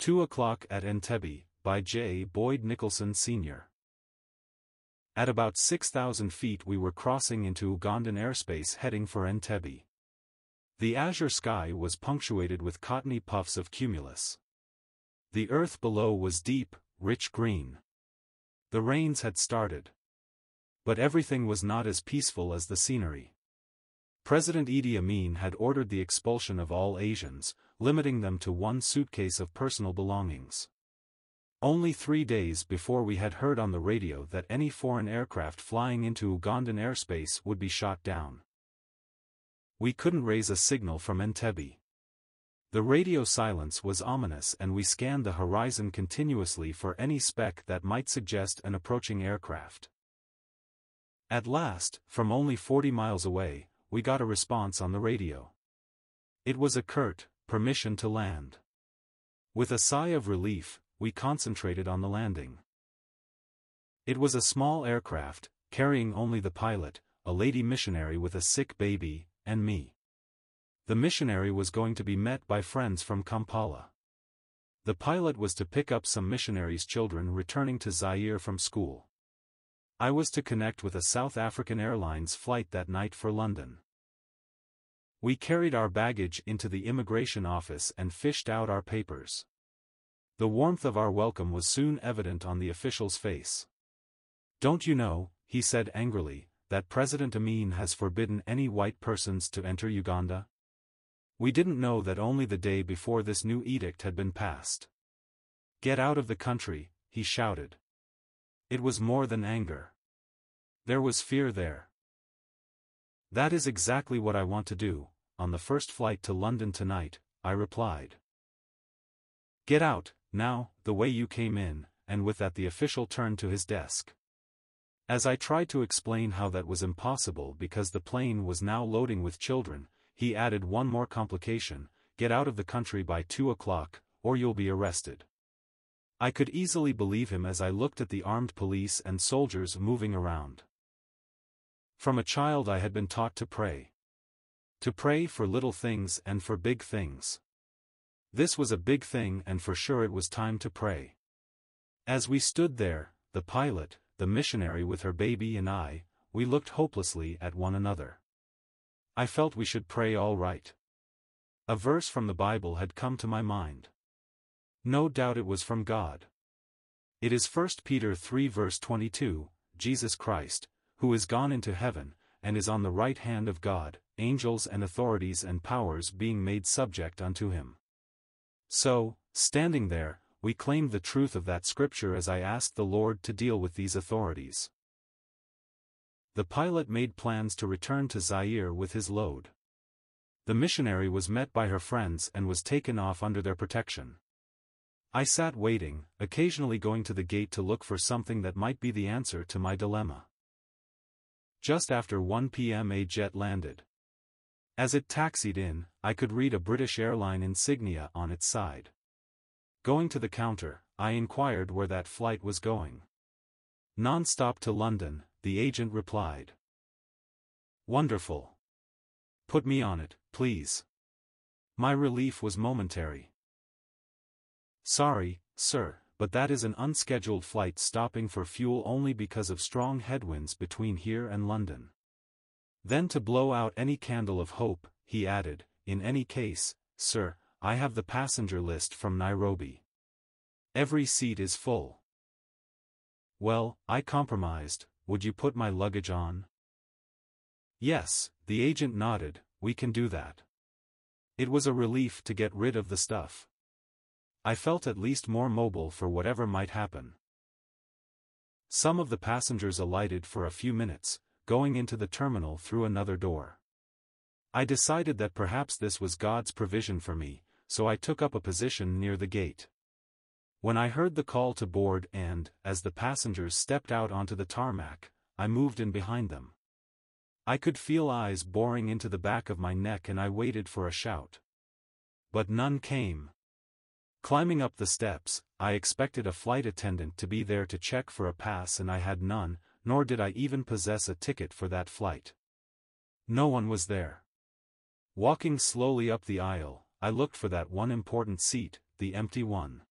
Two O'Clock at Entebbe, by J. Boyd Nicholson Sr. At about 6,000 feet we were crossing into Ugandan airspace heading for Entebbe. The azure sky was punctuated with cottony puffs of cumulus. The earth below was deep, rich green. The rains had started. But everything was not as peaceful as the scenery. President Idi Amin had ordered the expulsion of all Asians, limiting them to one suitcase of personal belongings. Only three days before we had heard on the radio that any foreign aircraft flying into Ugandan airspace would be shot down. We couldn't raise a signal from Entebbe. The radio silence was ominous and we scanned the horizon continuously for any speck that might suggest an approaching aircraft. At last, from only 40 miles away, we got a response on the radio. It was a curt, permission to land. With a sigh of relief, we concentrated on the landing. It was a small aircraft, carrying only the pilot, a lady missionary with a sick baby, and me. The missionary was going to be met by friends from Kampala. The pilot was to pick up some missionaries' children returning to Zaire from school. I was to connect with a South African Airlines flight that night for London. We carried our baggage into the immigration office and fished out our papers. The warmth of our welcome was soon evident on the official's face. Don't you know, he said angrily, that President Amin has forbidden any white persons to enter Uganda? We didn't know that only the day before this new edict had been passed. Get out of the country, he shouted. It was more than anger. There was fear there. That is exactly what I want to do, on the first flight to London tonight, I replied. Get out, now, the way you came in, and with that the official turned to his desk. As I tried to explain how that was impossible because the plane was now loading with children, he added one more complication, get out of the country by two o'clock, or you'll be arrested. I could easily believe him as I looked at the armed police and soldiers moving around. From a child I had been taught to pray. To pray for little things and for big things. This was a big thing and for sure it was time to pray. As we stood there, the pilot, the missionary with her baby and I, we looked hopelessly at one another. I felt we should pray all right. A verse from the Bible had come to my mind. No doubt it was from God. It is 1 Peter 3 verse 22, Jesus Christ, who is gone into heaven, and is on the right hand of God, angels and authorities and powers being made subject unto him. So, standing there, we claimed the truth of that scripture as I asked the Lord to deal with these authorities. The pilot made plans to return to Zaire with his load. The missionary was met by her friends and was taken off under their protection. I sat waiting, occasionally going to the gate to look for something that might be the answer to my dilemma. Just after 1 p.m. a jet landed. As it taxied in, I could read a British airline insignia on its side. Going to the counter, I inquired where that flight was going. Non-stop to London, the agent replied. Wonderful. Put me on it, please. My relief was momentary. Sorry, sir, but that is an unscheduled flight stopping for fuel only because of strong headwinds between here and London. Then to blow out any candle of hope, he added, in any case, sir, I have the passenger list from Nairobi. Every seat is full. Well, I compromised, would you put my luggage on? Yes, the agent nodded, we can do that. It was a relief to get rid of the stuff. I felt at least more mobile for whatever might happen. Some of the passengers alighted for a few minutes, going into the terminal through another door. I decided that perhaps this was God's provision for me, so I took up a position near the gate. When I heard the call to board and, as the passengers stepped out onto the tarmac, I moved in behind them. I could feel eyes boring into the back of my neck and I waited for a shout. But none came. Climbing up the steps, I expected a flight attendant to be there to check for a pass and I had none, nor did I even possess a ticket for that flight. No one was there. Walking slowly up the aisle, I looked for that one important seat, the empty one.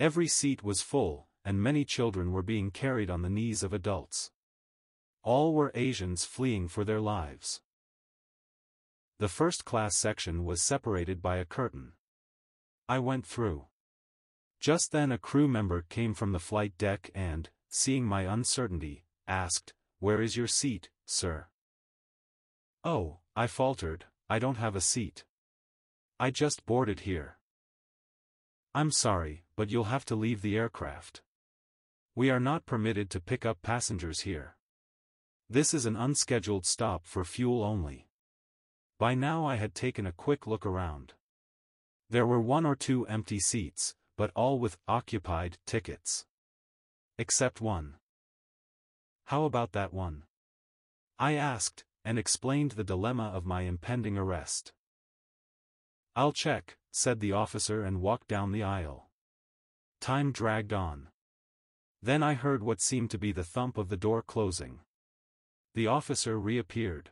Every seat was full, and many children were being carried on the knees of adults. All were Asians fleeing for their lives. The first-class section was separated by a curtain. I went through. Just then a crew member came from the flight deck and, seeing my uncertainty, asked, Where is your seat, sir? Oh, I faltered, I don't have a seat. I just boarded here. I'm sorry, but you'll have to leave the aircraft. We are not permitted to pick up passengers here. This is an unscheduled stop for fuel only. By now I had taken a quick look around. There were one or two empty seats, but all with occupied tickets. Except one. How about that one? I asked, and explained the dilemma of my impending arrest. I'll check, said the officer and walked down the aisle. Time dragged on. Then I heard what seemed to be the thump of the door closing. The officer reappeared.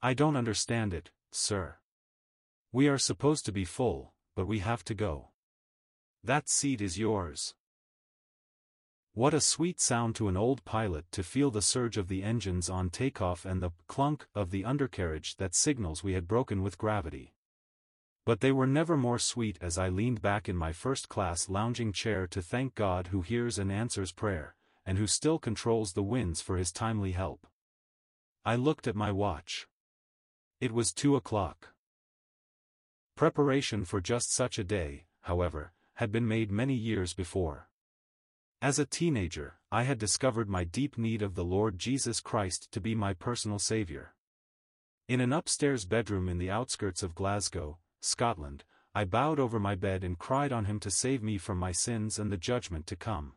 I don't understand it, sir. We are supposed to be full, but we have to go. That seat is yours. What a sweet sound to an old pilot to feel the surge of the engines on takeoff and the clunk of the undercarriage that signals we had broken with gravity. But they were never more sweet as I leaned back in my first-class lounging chair to thank God who hears and answers prayer, and who still controls the winds for his timely help. I looked at my watch. It was two o'clock. Preparation for just such a day, however, had been made many years before. As a teenager, I had discovered my deep need of the Lord Jesus Christ to be my personal Savior. In an upstairs bedroom in the outskirts of Glasgow, Scotland, I bowed over my bed and cried on him to save me from my sins and the judgment to come.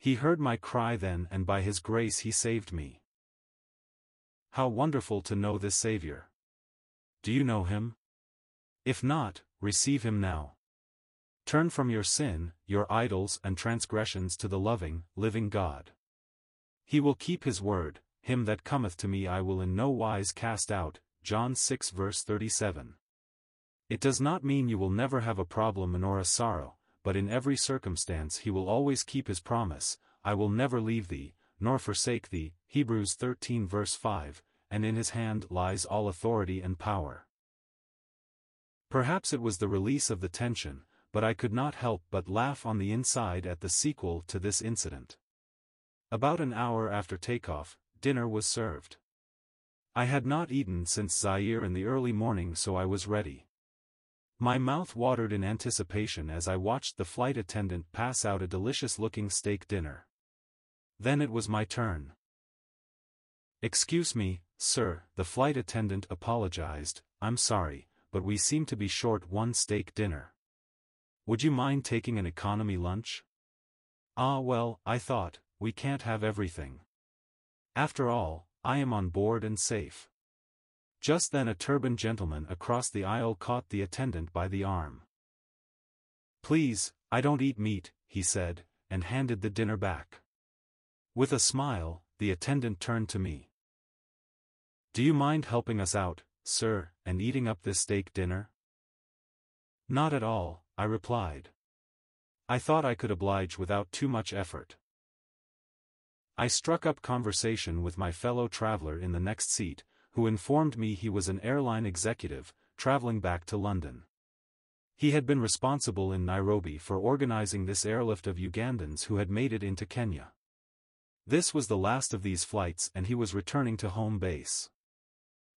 He heard my cry then and by his grace he saved me. How wonderful to know this Savior. Do you know him? If not, receive him now. Turn from your sin, your idols and transgressions to the loving, living God. He will keep his word, him that cometh to me I will in no wise cast out, John 6 verse 37. It does not mean you will never have a problem nor a sorrow, but in every circumstance he will always keep his promise, I will never leave thee, nor forsake thee, Hebrews 13 verse 5, and in his hand lies all authority and power. Perhaps it was the release of the tension, but I could not help but laugh on the inside at the sequel to this incident. About an hour after takeoff, dinner was served. I had not eaten since Zaire in the early morning so I was ready. My mouth watered in anticipation as I watched the flight attendant pass out a delicious-looking steak dinner. Then it was my turn. Excuse me, sir, the flight attendant apologized, I'm sorry, but we seem to be short one steak dinner. Would you mind taking an economy lunch? Ah well, I thought, we can't have everything. After all, I am on board and safe. Just then a turbaned gentleman across the aisle caught the attendant by the arm. Please, I don't eat meat, he said, and handed the dinner back. With a smile, the attendant turned to me. Do you mind helping us out, sir, and eating up this steak dinner? Not at all, I replied. I thought I could oblige without too much effort. I struck up conversation with my fellow traveler in the next seat, who informed me he was an airline executive, traveling back to London. He had been responsible in Nairobi for organizing this airlift of Ugandans who had made it into Kenya. This was the last of these flights and he was returning to home base.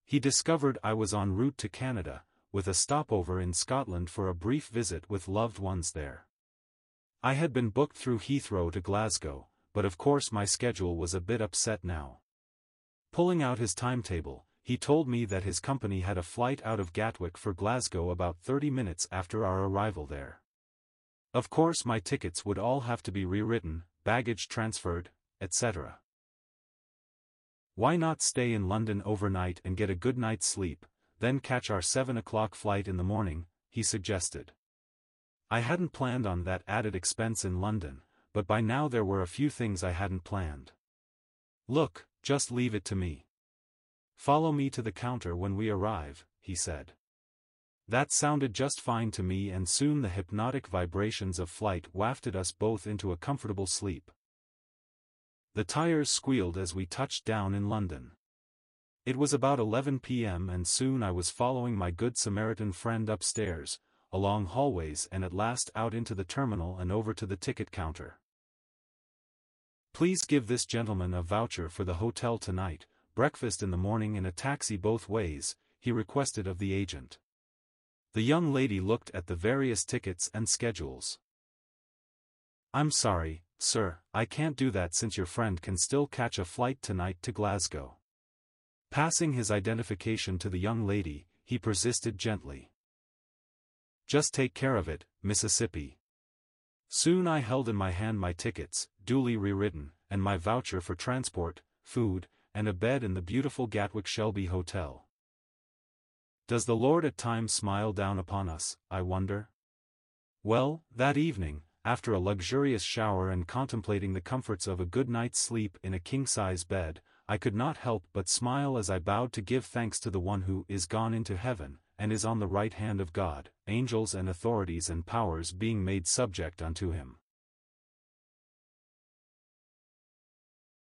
He discovered I was en route to Canada, with a stopover in Scotland for a brief visit with loved ones there. I had been booked through Heathrow to Glasgow, but of course my schedule was a bit upset now. Pulling out his timetable, he told me that his company had a flight out of Gatwick for Glasgow about 30 minutes after our arrival there. Of course my tickets would all have to be rewritten, baggage transferred, etc. Why not stay in London overnight and get a good night's sleep, then catch our 7 o'clock flight in the morning, he suggested. I hadn't planned on that added expense in London, but by now there were a few things I hadn't planned. Look, just leave it to me. Follow me to the counter when we arrive, he said. That sounded just fine to me and soon the hypnotic vibrations of flight wafted us both into a comfortable sleep. The tires squealed as we touched down in London. It was about 11 p.m. and soon I was following my good Samaritan friend upstairs, along hallways and at last out into the terminal and over to the ticket counter. Please give this gentleman a voucher for the hotel tonight, breakfast in the morning and a taxi both ways, he requested of the agent. The young lady looked at the various tickets and schedules. I'm sorry, sir, I can't do that since your friend can still catch a flight tonight to Glasgow. Passing his identification to the young lady, he persisted gently. Just take care of it, Mississippi. Soon I held in my hand my tickets, duly rewritten, and my voucher for transport, food, and a bed in the beautiful Gatwick Shelby Hotel. Does the Lord at times smile down upon us, I wonder? Well, that evening, after a luxurious shower and contemplating the comforts of a good night's sleep in a king-size bed, I could not help but smile as I bowed to give thanks to the one who is gone into heaven, and is on the right hand of God, angels and authorities and powers being made subject unto him.